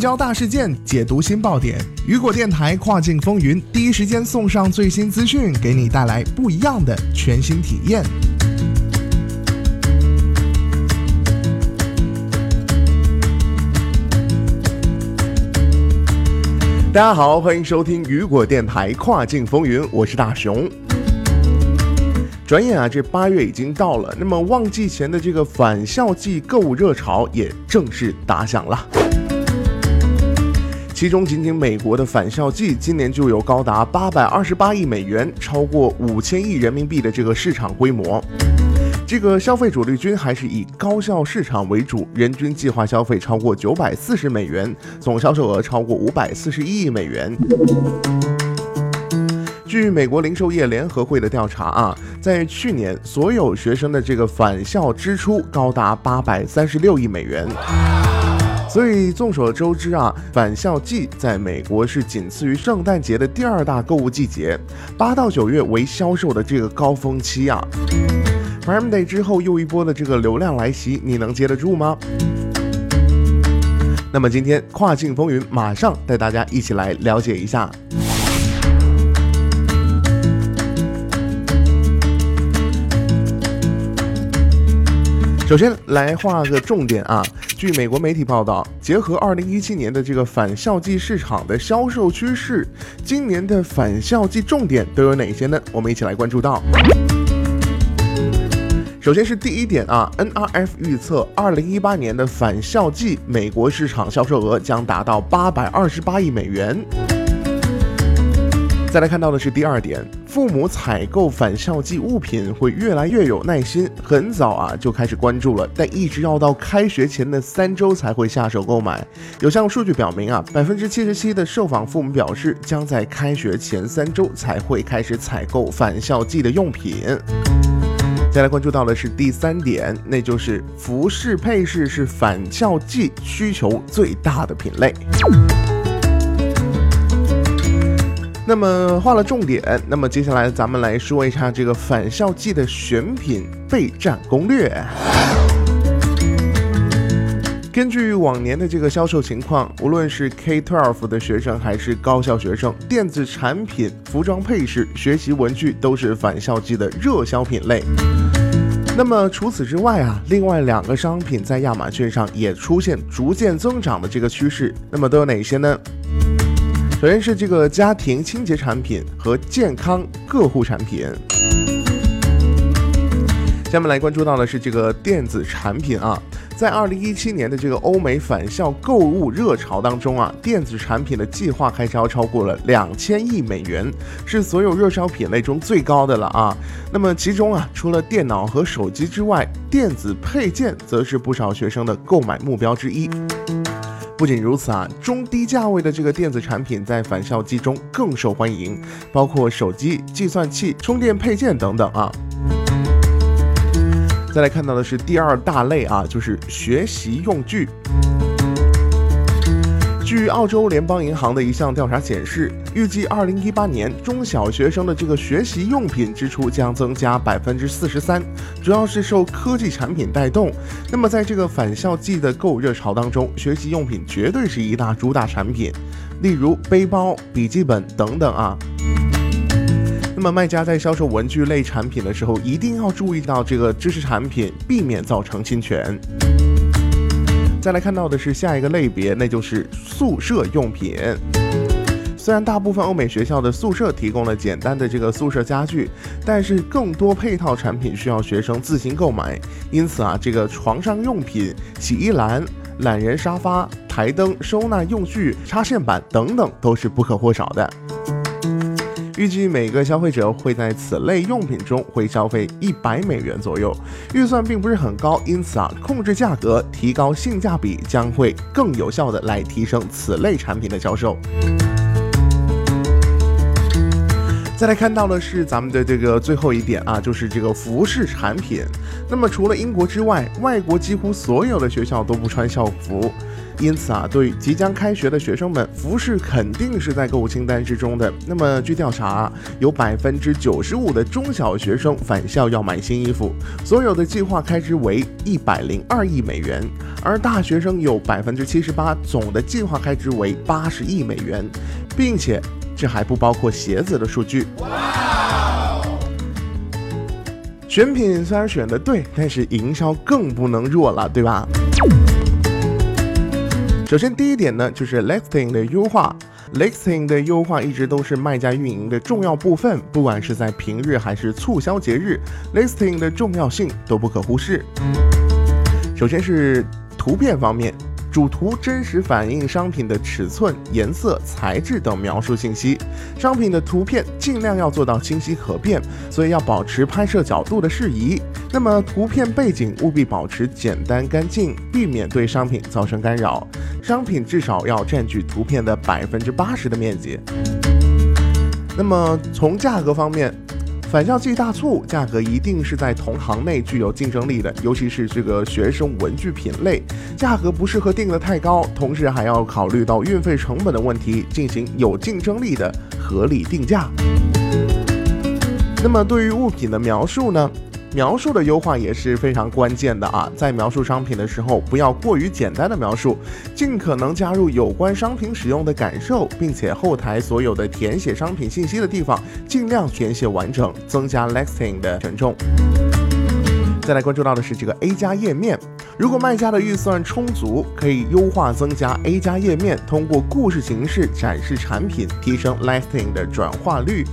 焦大事件，解读新爆点。雨果电台跨境风云，第一时间送上最新资讯，给你带来不一样的全新体验。大家好，欢迎收听雨果电台跨境风云，我是大熊。转眼啊，这八月已经到了，那么旺季前的这个返校季购物热潮也正式打响了。其中，仅仅美国的返校季今年就有高达八百二十八亿美元，超过五千亿人民币的这个市场规模。这个消费主力军还是以高校市场为主，人均计划消费超过九百四十美元，总销售额超过五百四十一亿美元。据美国零售业联合会的调查啊，在去年所有学生的这个返校支出高达八百三十六亿美元。所以众所周知啊，返校季在美国是仅次于圣诞节的第二大购物季节，八到九月为销售的这个高峰期啊。Prime Day 之后又一波的这个流量来袭，你能接得住吗？那么今天跨境风云马上带大家一起来了解一下。首先来画个重点啊，据美国媒体报道，结合2017年的这个返校季市场的销售趋势，今年的返校季重点都有哪些呢？我们一起来关注到。首先是第一点啊，NRF 预测二零一八年的返校季美国市场销售额将达到八百二十八亿美元。再来看到的是第二点，父母采购返校季物品会越来越有耐心，很早啊就开始关注了，但一直要到开学前的三周才会下手购买。有项数据表明啊，百分之七十七的受访父母表示将在开学前三周才会开始采购返校季的用品。再来关注到的是第三点，那就是服饰配饰是返校季需求最大的品类。那么画了重点，那么接下来咱们来说一下这个返校季的选品备战攻略。根据往年的这个销售情况，无论是 K12 的学生还是高校学生，电子产品、服装配饰、学习文具都是返校季的热销品类。那么除此之外啊，另外两个商品在亚马逊上也出现逐渐增长的这个趋势。那么都有哪些呢？首先是这个家庭清洁产品和健康个护产品。下面来关注到的是这个电子产品啊。在二零一七年的这个欧美返校购物热潮当中啊，电子产品的计划开销超过了两千亿美元，是所有热销品类中最高的了啊。那么其中啊，除了电脑和手机之外，电子配件则是不少学生的购买目标之一。不仅如此啊，中低价位的这个电子产品在返校季中更受欢迎，包括手机、计算器、充电配件等等啊。再来看到的是第二大类啊，就是学习用具。据澳洲联邦银行的一项调查显示，预计二零一八年中小学生的这个学习用品支出将增加百分之四十三，主要是受科技产品带动。那么在这个返校季的购物热潮当中，学习用品绝对是一大主打产品，例如背包、笔记本等等啊。那么卖家在销售文具类产品的时候，一定要注意到这个知识产品，避免造成侵权。再来看到的是下一个类别，那就是宿舍用品。虽然大部分欧美学校的宿舍提供了简单的这个宿舍家具，但是更多配套产品需要学生自行购买。因此啊，这个床上用品、洗衣篮、懒人沙发、台灯、收纳用具、插线板等等，都是不可或少的。预计每个消费者会在此类用品中会消费一百美元左右，预算并不是很高，因此啊，控制价格、提高性价比将会更有效的来提升此类产品的销售。再来看到的是咱们的这个最后一点啊，就是这个服饰产品。那么除了英国之外，外国几乎所有的学校都不穿校服。因此啊，对即将开学的学生们，服饰肯定是在购物清单之中的。那么据调查，有百分之九十五的中小学生返校要买新衣服，所有的计划开支为一百零二亿美元，而大学生有百分之七十八，总的计划开支为八十亿美元，并且这还不包括鞋子的数据。选品虽然选的对，但是营销更不能弱了，对吧？首先第一点呢，就是 listing 的优化。listing 的优化一直都是卖家运营的重要部分，不管是在平日还是促销节日，listing 的重要性都不可忽视。首先是图片方面。主图真实反映商品的尺寸、颜色、材质等描述信息。商品的图片尽量要做到清晰可辨，所以要保持拍摄角度的适宜。那么图片背景务必保持简单干净，避免对商品造成干扰。商品至少要占据图片的百分之八十的面积。那么从价格方面。返校季大促价格一定是在同行内具有竞争力的，尤其是这个学生文具品类，价格不适合定的太高，同时还要考虑到运费成本的问题，进行有竞争力的合理定价。那么对于物品的描述呢？描述的优化也是非常关键的啊！在描述商品的时候，不要过于简单的描述，尽可能加入有关商品使用的感受，并且后台所有的填写商品信息的地方，尽量填写完整，增加 listing 的权重。再来关注到的是这个 A 加页面，如果卖家的预算充足，可以优化增加 A 加页面，通过故事形式展示产品，提升 listing 的转化率。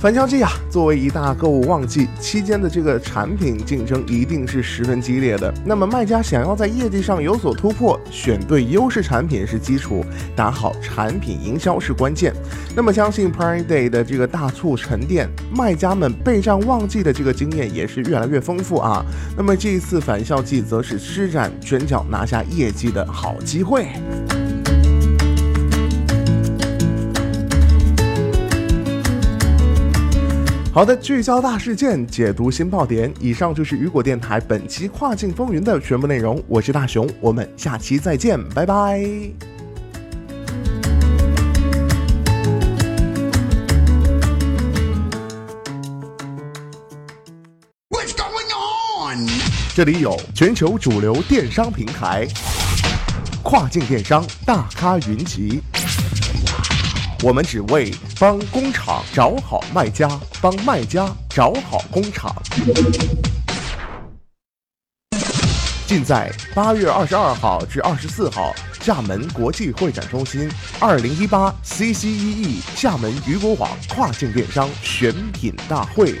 返校季啊，作为一大购物旺季，期间的这个产品竞争一定是十分激烈的。那么卖家想要在业绩上有所突破，选对优势产品是基础，打好产品营销是关键。那么相信 Prime Day 的这个大促沉淀，卖家们备战旺季的这个经验也是越来越丰富啊。那么这一次返校季，则是施展拳脚拿下业绩的好机会。好的，聚焦大事件，解读新爆点。以上就是雨果电台本期跨境风云的全部内容。我是大熊，我们下期再见，拜拜。What's going on？这里有全球主流电商平台，跨境电商大咖云集。我们只为帮工厂找好卖家，帮卖家找好工厂。尽在八月二十二号至二十四号厦门国际会展中心二零一八 CCEE 厦门雨果网跨境电商选品大会。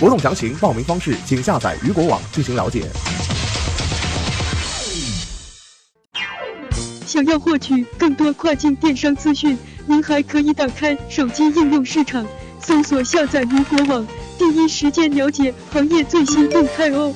活动详情、报名方式，请下载雨果网进行了解。想要获取更多跨境电商资讯，您还可以打开手机应用市场，搜索下载如果网，第一时间了解行业最新动态哦。